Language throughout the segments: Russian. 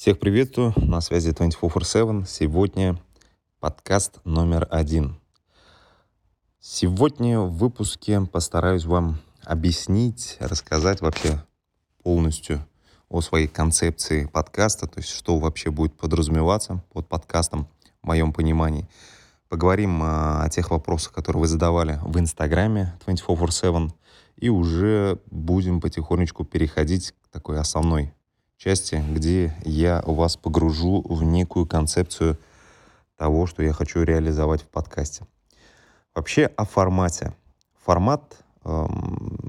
Всех приветствую, на связи 24 Сегодня подкаст номер один. Сегодня в выпуске постараюсь вам объяснить, рассказать вообще полностью о своей концепции подкаста, то есть что вообще будет подразумеваться под подкастом в моем понимании. Поговорим о тех вопросах, которые вы задавали в Инстаграме 24 и уже будем потихонечку переходить к такой основной части, где я вас погружу в некую концепцию того, что я хочу реализовать в подкасте. Вообще о формате. Формат э,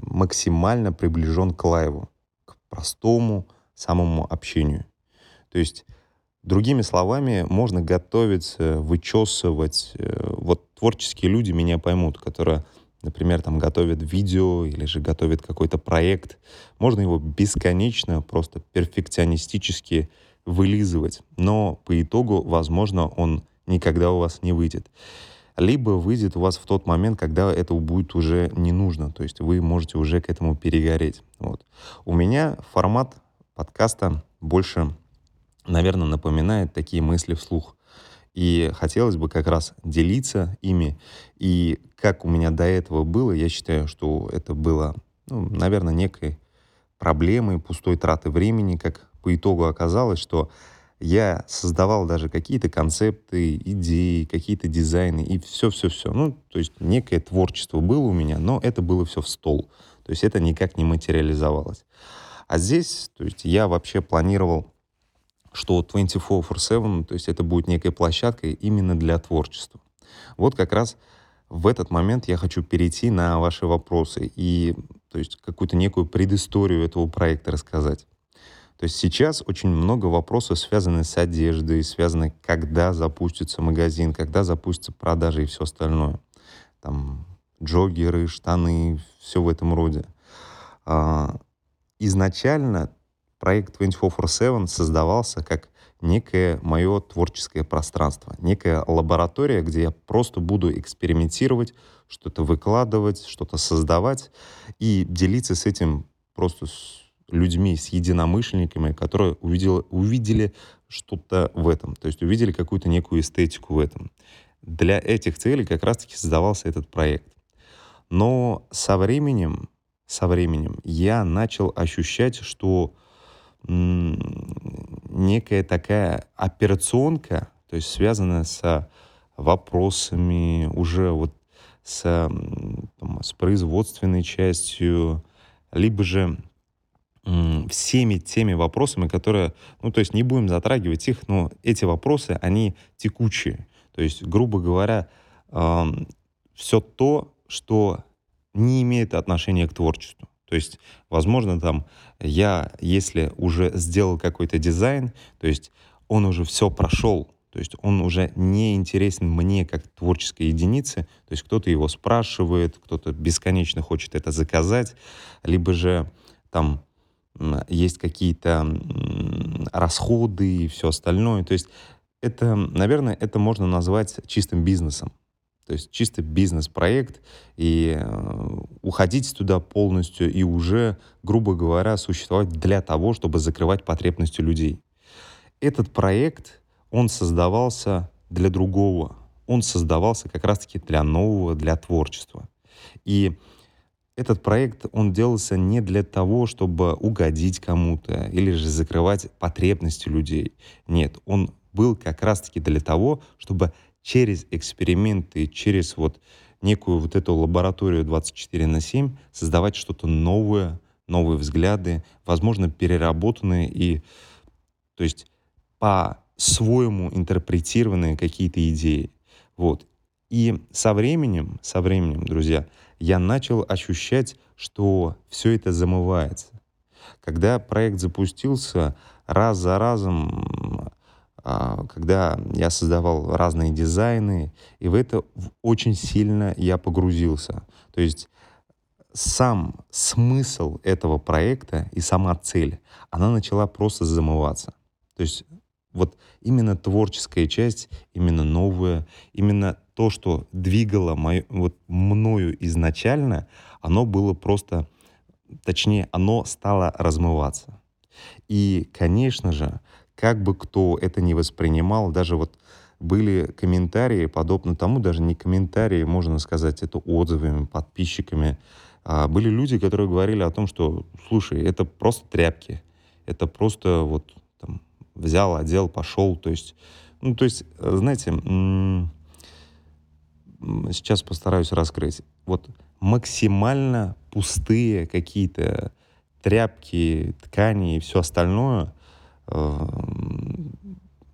максимально приближен к лайву, к простому самому общению. То есть, другими словами, можно готовиться, вычесывать. Э, вот творческие люди меня поймут, которые например, там готовит видео или же готовит какой-то проект, можно его бесконечно, просто перфекционистически вылизывать. Но по итогу, возможно, он никогда у вас не выйдет. Либо выйдет у вас в тот момент, когда это будет уже не нужно. То есть вы можете уже к этому перегореть. Вот. У меня формат подкаста больше, наверное, напоминает такие мысли вслух. И хотелось бы как раз делиться ими. И как у меня до этого было, я считаю, что это было, ну, наверное, некой проблемой, пустой траты времени, как по итогу оказалось, что я создавал даже какие-то концепты, идеи, какие-то дизайны и все-все-все. Ну, то есть некое творчество было у меня, но это было все в стол. То есть это никак не материализовалось. А здесь, то есть я вообще планировал что 24 for 7, то есть это будет некой площадкой именно для творчества. Вот как раз в этот момент я хочу перейти на ваши вопросы и то есть какую-то некую предысторию этого проекта рассказать. То есть сейчас очень много вопросов связаны с одеждой, связаны, когда запустится магазин, когда запустится продажи и все остальное. Там джогеры, штаны, все в этом роде. А, изначально проект 24-7 создавался как некое мое творческое пространство, некая лаборатория, где я просто буду экспериментировать, что-то выкладывать, что-то создавать и делиться с этим просто с людьми, с единомышленниками, которые увидели, увидели что-то в этом, то есть увидели какую-то некую эстетику в этом. Для этих целей как раз-таки создавался этот проект. Но со временем, со временем я начал ощущать, что некая такая операционка, то есть связанная с вопросами уже вот с, там, с производственной частью, либо же всеми теми вопросами, которые, ну, то есть не будем затрагивать их, но эти вопросы, они текучие. То есть, грубо говоря, э, все то, что не имеет отношения к творчеству. То есть, возможно, там я, если уже сделал какой-то дизайн, то есть он уже все прошел, то есть он уже не интересен мне как творческой единице. То есть кто-то его спрашивает, кто-то бесконечно хочет это заказать, либо же там есть какие-то расходы и все остальное. То есть это, наверное, это можно назвать чистым бизнесом. То есть чисто бизнес-проект, и э, уходить туда полностью и уже, грубо говоря, существовать для того, чтобы закрывать потребности людей. Этот проект, он создавался для другого. Он создавался как раз-таки для нового, для творчества. И этот проект, он делался не для того, чтобы угодить кому-то или же закрывать потребности людей. Нет, он был как раз-таки для того, чтобы через эксперименты, через вот некую вот эту лабораторию 24 на 7 создавать что-то новое, новые взгляды, возможно, переработанные и, то есть, по-своему интерпретированные какие-то идеи. Вот. И со временем, со временем, друзья, я начал ощущать, что все это замывается. Когда проект запустился, раз за разом когда я создавал разные дизайны, и в это очень сильно я погрузился. То есть сам смысл этого проекта и сама цель, она начала просто замываться. То есть вот именно творческая часть, именно новая, именно то, что двигало мою, вот мною изначально, оно было просто, точнее, оно стало размываться. И, конечно же, как бы кто это не воспринимал, даже вот были комментарии, подобно тому, даже не комментарии, можно сказать, это отзывами, подписчиками. А были люди, которые говорили о том, что, слушай, это просто тряпки, это просто вот там, взял, одел, пошел. То есть, ну, то есть, знаете, сейчас постараюсь раскрыть. Вот максимально пустые какие-то тряпки, ткани и все остальное,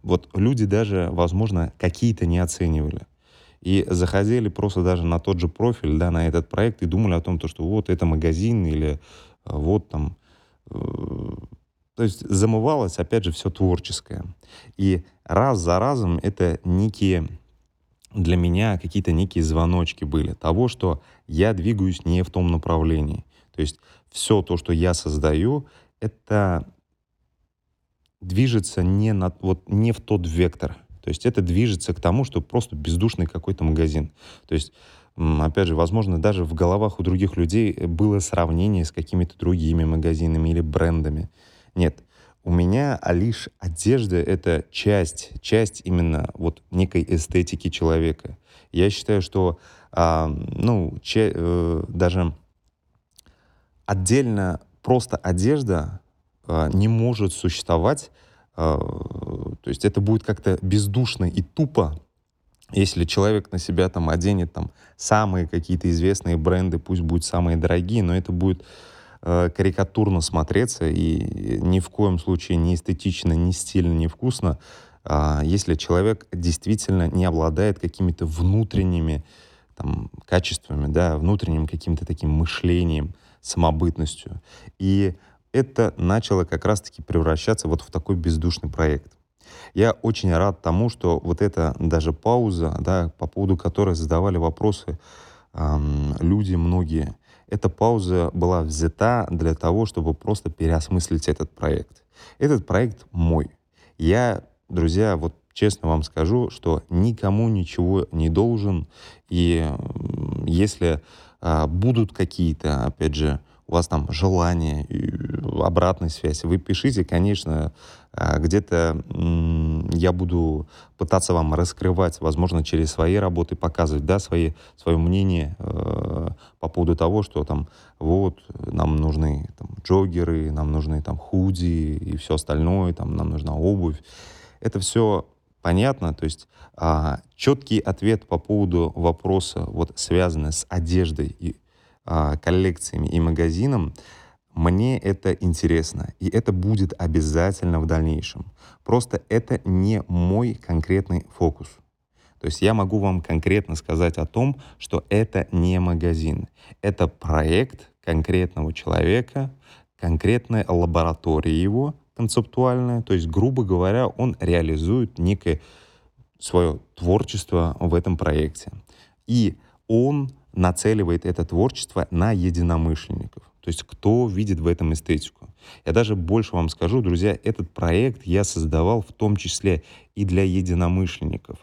вот люди даже, возможно, какие-то не оценивали. И заходили просто даже на тот же профиль, да, на этот проект и думали о том, то, что вот это магазин или э, вот там... Э, то есть замывалось, опять же, все творческое. И раз за разом это некие для меня какие-то некие звоночки были того, что я двигаюсь не в том направлении. То есть все то, что я создаю, это движется не, на, вот, не в тот вектор. То есть это движется к тому, что просто бездушный какой-то магазин. То есть, опять же, возможно, даже в головах у других людей было сравнение с какими-то другими магазинами или брендами. Нет, у меня лишь одежда — это часть, часть именно вот некой эстетики человека. Я считаю, что а, ну, че, э, даже отдельно просто одежда а, не может существовать, а, то есть это будет как-то бездушно и тупо, если человек на себя там оденет там самые какие-то известные бренды, пусть будут самые дорогие, но это будет э, карикатурно смотреться и ни в коем случае не эстетично, не стильно, не вкусно, если человек действительно не обладает какими-то внутренними там, качествами, да, внутренним каким-то таким мышлением, самобытностью. И это начало как раз-таки превращаться вот в такой бездушный проект. Я очень рад тому, что вот эта даже пауза, да, по поводу которой задавали вопросы эм, люди многие, эта пауза была взята для того, чтобы просто переосмыслить этот проект. Этот проект мой. Я, друзья, вот честно вам скажу, что никому ничего не должен. И если э, будут какие-то, опять же, у вас там желание, обратной связи, вы пишите, конечно, а, где-то я буду пытаться вам раскрывать, возможно, через свои работы показывать, да, свои, свое мнение э, по поводу того, что там вот нам нужны там, джогеры, нам нужны там худи и все остальное, там нам нужна обувь. Это все понятно, то есть а, четкий ответ по поводу вопроса, вот связанный с одеждой и коллекциями и магазином, мне это интересно, и это будет обязательно в дальнейшем. Просто это не мой конкретный фокус. То есть я могу вам конкретно сказать о том, что это не магазин. Это проект конкретного человека, конкретная лаборатория его концептуальная. То есть, грубо говоря, он реализует некое свое творчество в этом проекте. И он нацеливает это творчество на единомышленников. То есть кто видит в этом эстетику. Я даже больше вам скажу, друзья, этот проект я создавал в том числе и для единомышленников.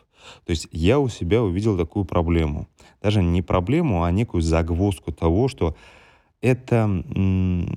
То есть я у себя увидел такую проблему. Даже не проблему, а некую загвоздку того, что это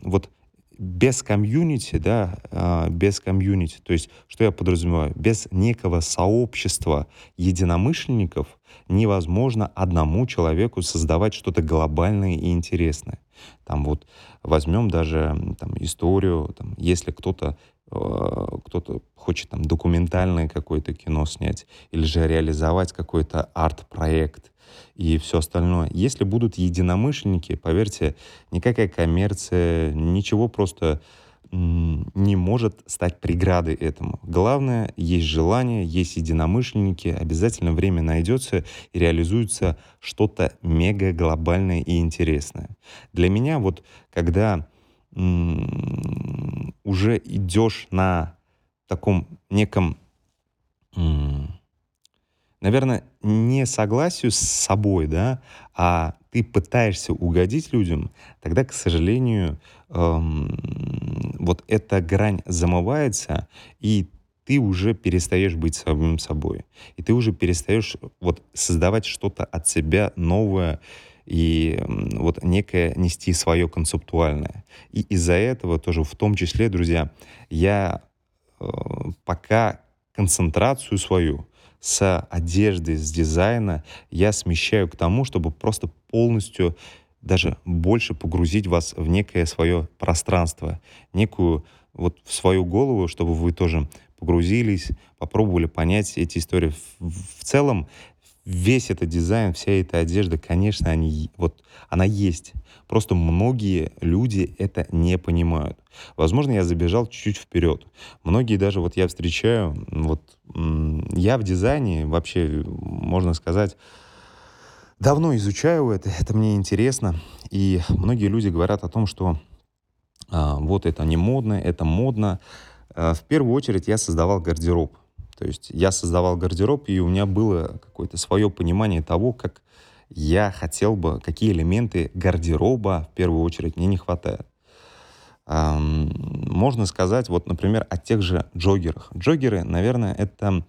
вот без комьюнити, да, а, без комьюнити, то есть что я подразумеваю, без некого сообщества единомышленников невозможно одному человеку создавать что-то глобальное и интересное. Там вот возьмем даже там, историю, там, если кто-то э, кто-то хочет там документальное какое-то кино снять или же реализовать какой-то арт-проект и все остальное. Если будут единомышленники, поверьте, никакая коммерция, ничего просто не может стать преградой этому. Главное, есть желание, есть единомышленники, обязательно время найдется и реализуется что-то мега глобальное и интересное. Для меня вот, когда уже идешь на таком неком, наверное, не согласию с собой, да, а ты пытаешься угодить людям, тогда, к сожалению, эм, вот эта грань замывается, и ты уже перестаешь быть самим собой. И ты уже перестаешь вот создавать что-то от себя новое и вот некое нести свое концептуальное. И из-за этого тоже в том числе, друзья, я пока концентрацию свою с одежды, с дизайна я смещаю к тому, чтобы просто полностью даже больше погрузить вас в некое свое пространство, некую вот в свою голову, чтобы вы тоже погрузились, попробовали понять эти истории. В, в целом весь этот дизайн, вся эта одежда, конечно, они, вот, она есть. Просто многие люди это не понимают. Возможно, я забежал чуть-чуть вперед. Многие даже вот я встречаю, вот я в дизайне вообще, можно сказать, давно изучаю это, это мне интересно. И многие люди говорят о том, что а, вот это не модно, это модно. А, в первую очередь я создавал гардероб. То есть я создавал гардероб, и у меня было какое-то свое понимание того, как я хотел бы, какие элементы гардероба в первую очередь мне не хватает. Можно сказать, вот, например, о тех же джогерах. Джогеры, наверное, это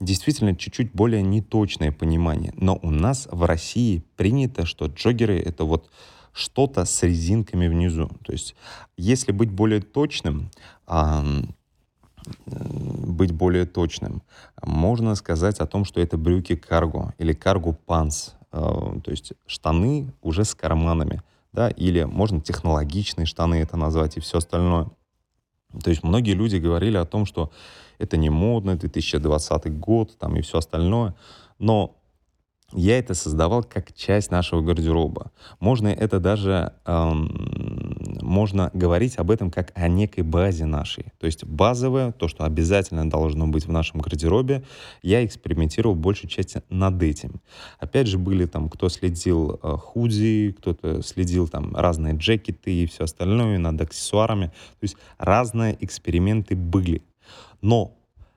действительно чуть-чуть более неточное понимание. Но у нас в России принято, что джогеры — это вот что-то с резинками внизу. То есть, если быть более точным, быть более точным, можно сказать о том, что это брюки карго или карго панс, э, то есть штаны уже с карманами, да, или можно технологичные штаны это назвать и все остальное. То есть многие люди говорили о том, что это не модно, 2020 год там и все остальное, но я это создавал как часть нашего гардероба. Можно это даже эм, можно говорить об этом как о некой базе нашей. То есть базовое, то, что обязательно должно быть в нашем гардеробе, я экспериментировал большей части над этим. Опять же, были там, кто следил э, худи, кто-то следил там разные джекеты и все остальное над аксессуарами. То есть разные эксперименты были. Но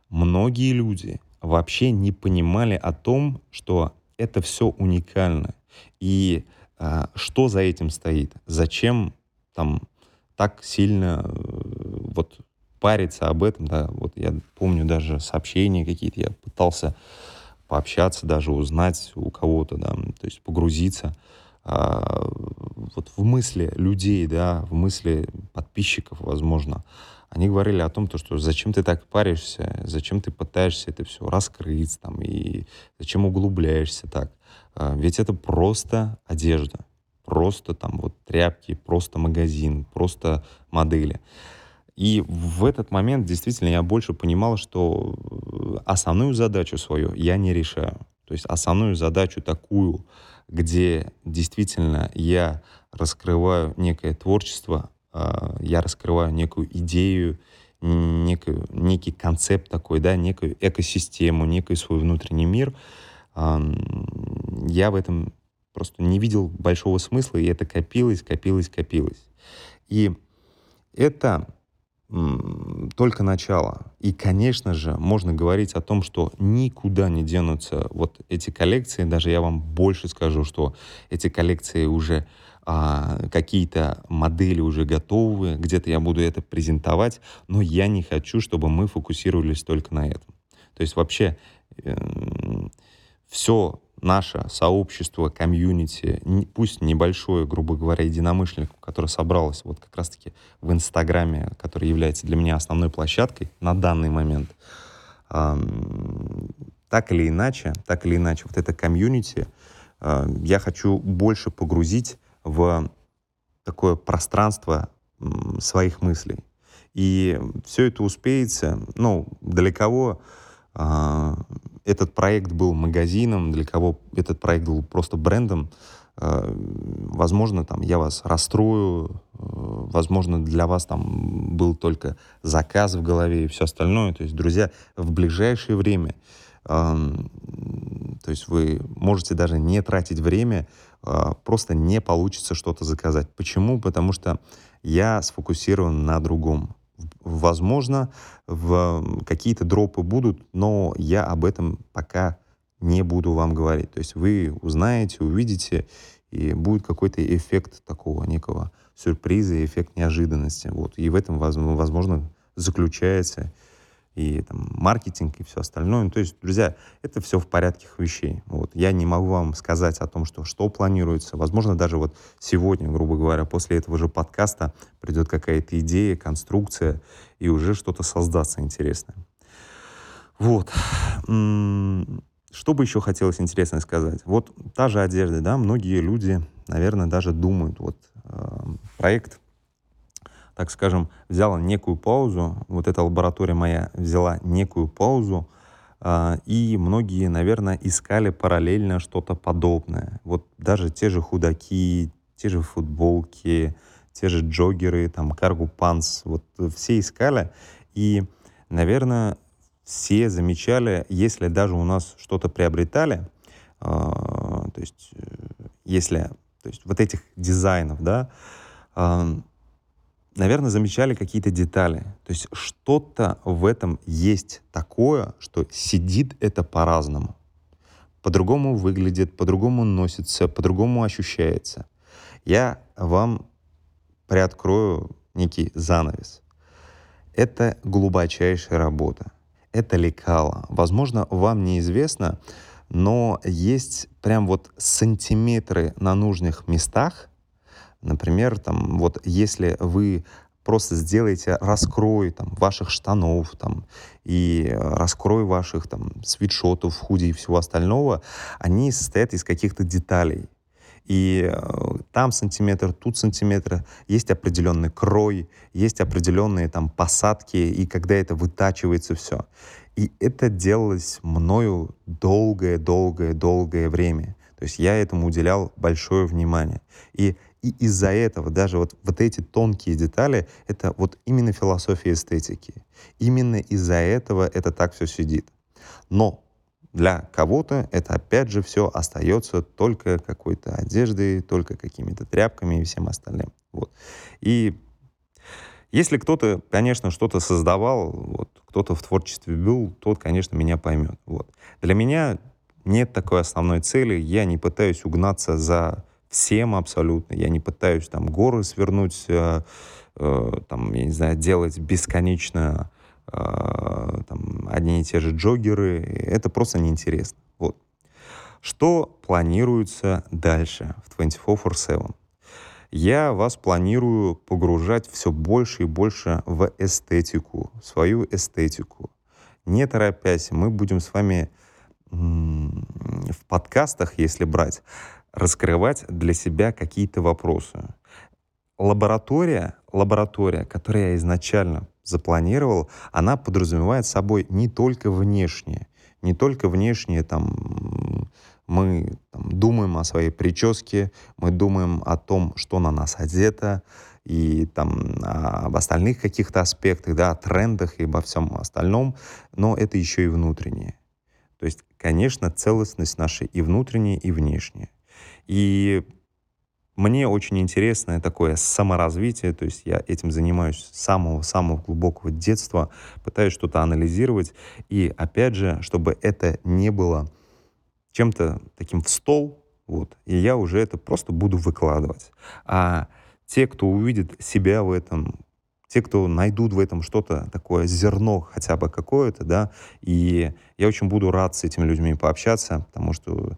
многие люди вообще не понимали о том, что это все уникально. И а, что за этим стоит? Зачем там так сильно э, вот париться об этом, да, вот я помню даже сообщения какие-то, я пытался пообщаться, даже узнать у кого-то, да, то есть погрузиться а, вот в мысли людей, да, в мысли подписчиков, возможно, они говорили о том, то, что зачем ты так паришься, зачем ты пытаешься это все раскрыть, там, и зачем углубляешься так. А, ведь это просто одежда, просто там вот тряпки, просто магазин, просто модели. И в этот момент действительно я больше понимал, что э, основную задачу свою я не решаю. То есть основную задачу такую, где действительно я раскрываю некое творчество, я раскрываю некую идею, некую, некий концепт такой, да, некую экосистему, некий свой внутренний мир, я в этом просто не видел большого смысла, и это копилось, копилось, копилось. И это только начало. И, конечно же, можно говорить о том, что никуда не денутся вот эти коллекции. Даже я вам больше скажу, что эти коллекции уже а, какие-то модели уже готовы, где-то я буду это презентовать, но я не хочу, чтобы мы фокусировались только на этом. То есть вообще эм, все наше сообщество, комьюнити, пусть небольшое, грубо говоря, единомышленников, которое собралось вот как раз-таки в Инстаграме, который является для меня основной площадкой на данный момент, так или иначе, так или иначе, вот это комьюнити, э, я хочу больше погрузить в такое пространство своих мыслей. И все это успеется, ну, для кого э, этот проект был магазином, для кого этот проект был просто брендом, э, возможно, там я вас расстрою, э, возможно, для вас там был только заказ в голове и все остальное. То есть, друзья, в ближайшее время, э, то есть вы можете даже не тратить время а, просто не получится что-то заказать. Почему? Потому что я сфокусирован на другом. Возможно, в какие-то дропы будут, но я об этом пока не буду вам говорить. То есть вы узнаете, увидите, и будет какой-то эффект такого некого сюрприза, эффект неожиданности. Вот. И в этом, возможно, заключается и там, маркетинг, и все остальное. Ну, то есть, друзья, это все в порядке вещей. Вот. Я не могу вам сказать о том, что, что планируется. Возможно, даже вот сегодня, грубо говоря, после этого же подкаста придет какая-то идея, конструкция, и уже что-то создаться интересное. Вот. Что бы еще хотелось интересно сказать? Вот та же одежда, да, многие люди, наверное, даже думают, вот э, проект так скажем, взяла некую паузу, вот эта лаборатория моя взяла некую паузу, э, и многие, наверное, искали параллельно что-то подобное. Вот даже те же худаки, те же футболки, те же джогеры, там, каргу панс, вот все искали, и, наверное, все замечали, если даже у нас что-то приобретали, э, то есть, э, если, то есть вот этих дизайнов, да, э, наверное, замечали какие-то детали. То есть что-то в этом есть такое, что сидит это по-разному. По-другому выглядит, по-другому носится, по-другому ощущается. Я вам приоткрою некий занавес. Это глубочайшая работа. Это лекало. Возможно, вам неизвестно, но есть прям вот сантиметры на нужных местах, Например, там, вот если вы просто сделаете раскрой там, ваших штанов там, и раскрой ваших там, свитшотов, худи и всего остального, они состоят из каких-то деталей. И э, там сантиметр, тут сантиметр, есть определенный крой, есть определенные там посадки, и когда это вытачивается все. И это делалось мною долгое-долгое-долгое время. То есть я этому уделял большое внимание. И и из-за этого даже вот, вот эти тонкие детали — это вот именно философия эстетики. Именно из-за этого это так все сидит. Но для кого-то это опять же все остается только какой-то одеждой, только какими-то тряпками и всем остальным. Вот. И если кто-то, конечно, что-то создавал, вот, кто-то в творчестве был, тот, конечно, меня поймет. Вот. Для меня нет такой основной цели, я не пытаюсь угнаться за всем абсолютно. Я не пытаюсь там горы свернуть, э, э, там, я не знаю, делать бесконечно э, там, одни и те же джогеры. Это просто неинтересно. Вот. Что планируется дальше в 24 for 7? Я вас планирую погружать все больше и больше в эстетику, свою эстетику. Не торопясь, мы будем с вами в подкастах, если брать, раскрывать для себя какие-то вопросы. Лаборатория, лаборатория, которую я изначально запланировал, она подразумевает собой не только внешнее, не только внешнее, там, мы там, думаем о своей прическе, мы думаем о том, что на нас одето, и там об остальных каких-то аспектах, да, о трендах и обо всем остальном, но это еще и внутреннее. То есть, конечно, целостность наша и внутренняя, и внешняя. И мне очень интересное такое саморазвитие, то есть я этим занимаюсь с самого-самого глубокого детства, пытаюсь что-то анализировать, и опять же, чтобы это не было чем-то таким в стол, вот, и я уже это просто буду выкладывать. А те, кто увидит себя в этом, те, кто найдут в этом что-то такое зерно хотя бы какое-то, да, и я очень буду рад с этими людьми пообщаться, потому что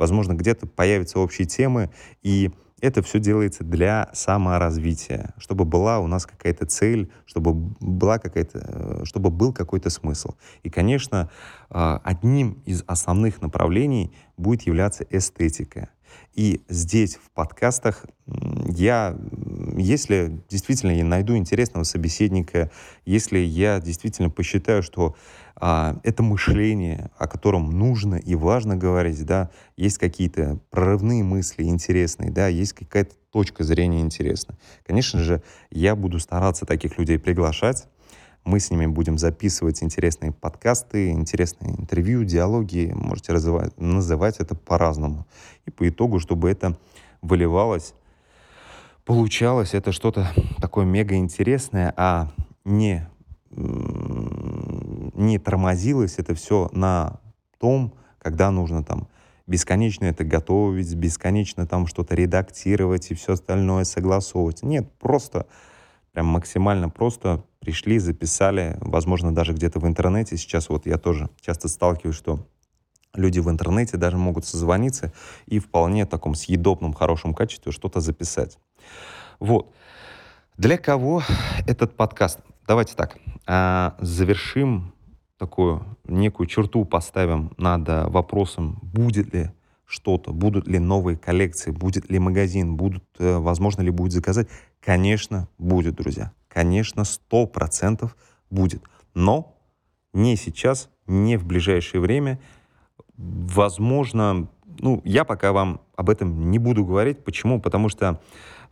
возможно, где-то появятся общие темы, и это все делается для саморазвития, чтобы была у нас какая-то цель, чтобы была какая-то, э, чтобы был какой-то смысл. И, конечно, а, одним из основных направлений будет являться эстетика. И здесь в подкастах я, если действительно я найду интересного собеседника, если я действительно посчитаю, что это мышление, о котором нужно и важно говорить, да, есть какие-то прорывные мысли интересные, да, есть какая-то точка зрения интересная. Конечно же, я буду стараться таких людей приглашать, мы с ними будем записывать интересные подкасты, интересные интервью, диалоги, можете развивать, называть это по-разному. И по итогу, чтобы это выливалось, получалось это что-то такое мега интересное, а не не тормозилось это все на том, когда нужно там бесконечно это готовить, бесконечно там что-то редактировать и все остальное согласовывать. Нет, просто прям максимально просто пришли, записали, возможно, даже где-то в интернете. Сейчас вот я тоже часто сталкиваюсь, что люди в интернете даже могут созвониться и вполне в таком съедобном, хорошем качестве что-то записать. Вот. Для кого этот подкаст? Давайте так, а, завершим такую некую черту, поставим над вопросом, будет ли что-то, будут ли новые коллекции, будет ли магазин, будут, э, возможно ли будет заказать. Конечно, будет, друзья. Конечно, сто процентов будет. Но не сейчас, не в ближайшее время. Возможно, ну, я пока вам об этом не буду говорить. Почему? Потому что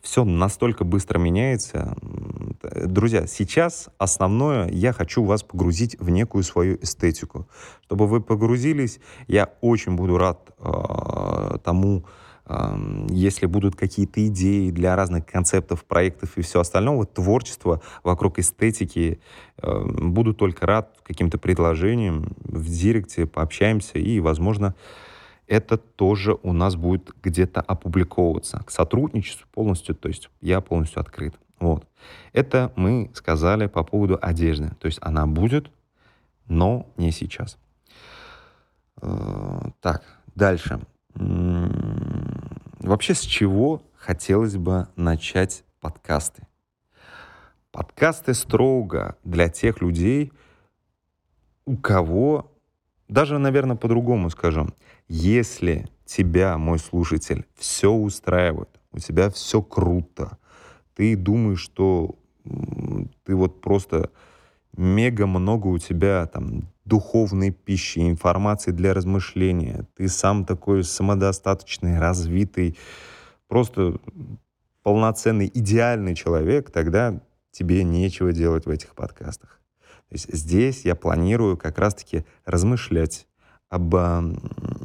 все настолько быстро меняется. Друзья, сейчас основное, я хочу вас погрузить в некую свою эстетику. Чтобы вы погрузились, я очень буду рад э, тому, э, если будут какие-то идеи для разных концептов, проектов и все остального, творчество вокруг эстетики. Э, буду только рад каким-то предложениям в директе, пообщаемся и, возможно, это тоже у нас будет где-то опубликовываться. К сотрудничеству полностью, то есть я полностью открыт. Вот. Это мы сказали по поводу одежды. То есть она будет, но не сейчас. Э, так, дальше. Вообще с чего хотелось бы начать подкасты? Подкасты строго для тех людей, у кого, даже, наверное, по-другому скажем, если тебя, мой слушатель, все устраивает, у тебя все круто, ты думаешь, что ты вот просто мега много у тебя там духовной пищи, информации для размышления, ты сам такой самодостаточный, развитый, просто полноценный, идеальный человек, тогда тебе нечего делать в этих подкастах. То есть здесь я планирую как раз-таки размышлять об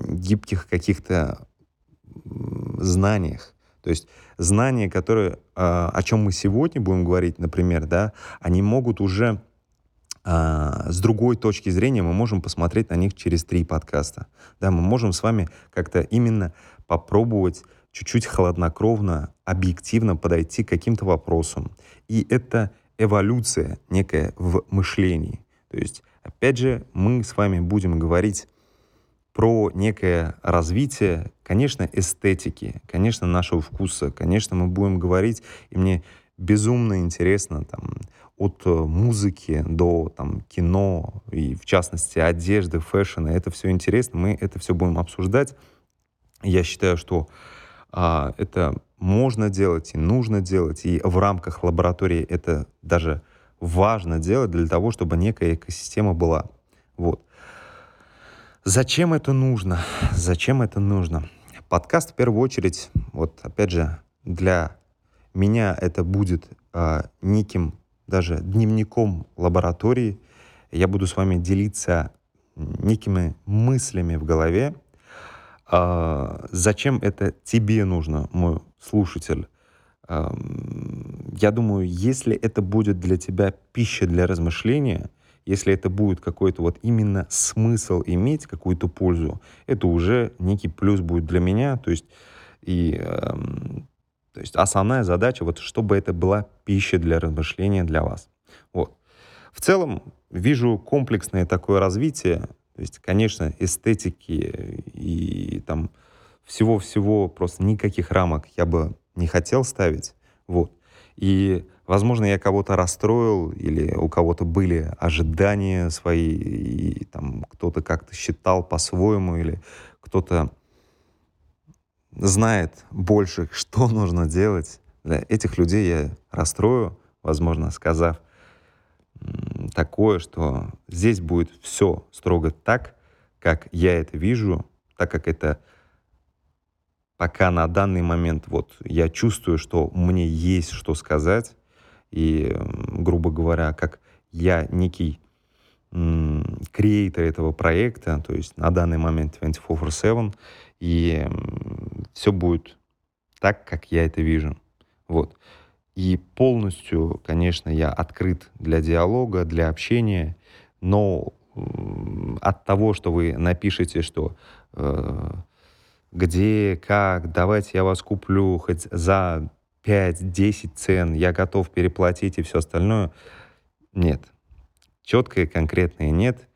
гибких каких-то знаниях. То есть знания, которые, а, о чем мы сегодня будем говорить, например, да, они могут уже а, с другой точки зрения мы можем посмотреть на них через три подкаста. Да, мы можем с вами как-то именно попробовать чуть-чуть хладнокровно, объективно подойти к каким-то вопросам. И это эволюция некая в мышлении. То есть, опять же, мы с вами будем говорить про некое развитие, конечно, эстетики, конечно, нашего вкуса, конечно, мы будем говорить, и мне безумно интересно там от музыки до там кино и в частности одежды, фэшена, это все интересно, мы это все будем обсуждать. Я считаю, что а, это можно делать и нужно делать, и в рамках лаборатории это даже важно делать для того, чтобы некая экосистема была. Вот. Зачем это нужно? Зачем это нужно? Подкаст в первую очередь, вот опять же, для меня это будет э, неким даже дневником лаборатории. Я буду с вами делиться некими мыслями в голове. Э, зачем это тебе нужно, мой слушатель? Э, я думаю, если это будет для тебя пища для размышления — если это будет какой-то вот именно смысл иметь, какую-то пользу, это уже некий плюс будет для меня. То есть, и, э, то есть основная задача, вот чтобы это была пища для размышления для вас. Вот. В целом вижу комплексное такое развитие. То есть, конечно, эстетики и там всего-всего, просто никаких рамок я бы не хотел ставить. Вот. И Возможно, я кого-то расстроил, или у кого-то были ожидания свои, и там кто-то как-то считал по-своему, или кто-то знает больше, что нужно делать. Для этих людей я расстрою, возможно, сказав такое, что здесь будет все строго так, как я это вижу, так как это пока на данный момент вот я чувствую, что мне есть что сказать, и, грубо говоря, как я некий креатор этого проекта, то есть на данный момент 24 и все будет так, как я это вижу. Вот. И полностью, конечно, я открыт для диалога, для общения, но от того, что вы напишете, что э, где, как, давайте я вас куплю хоть за 5-10 цен, я готов переплатить и все остальное. Нет. Четкое, конкретное нет.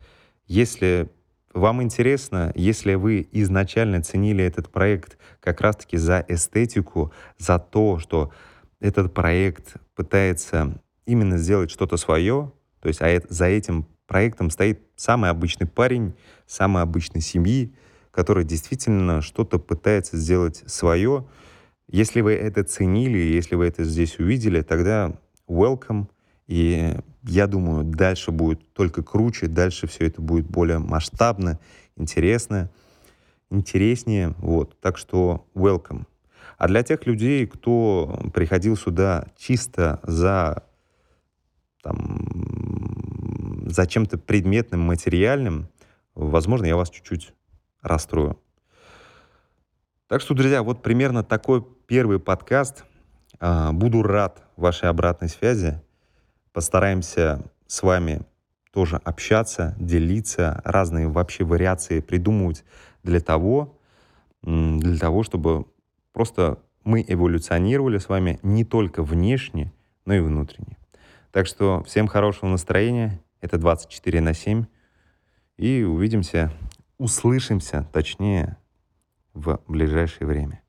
Если вам интересно, если вы изначально ценили этот проект как раз-таки за эстетику, за то, что этот проект пытается именно сделать что-то свое, то есть а за этим проектом стоит самый обычный парень, самой обычной семьи, который действительно что-то пытается сделать свое. Если вы это ценили, если вы это здесь увидели, тогда welcome. И я думаю, дальше будет только круче, дальше все это будет более масштабно, интересно, интереснее. Вот. Так что welcome. А для тех людей, кто приходил сюда чисто за там, за чем-то предметным, материальным, возможно, я вас чуть-чуть расстрою. Так что, друзья, вот примерно такой первый подкаст. А, буду рад вашей обратной связи. Постараемся с вами тоже общаться, делиться, разные вообще вариации придумывать для того, для того, чтобы просто мы эволюционировали с вами не только внешне, но и внутренне. Так что всем хорошего настроения. Это 24 на 7. И увидимся, услышимся, точнее, в ближайшее время.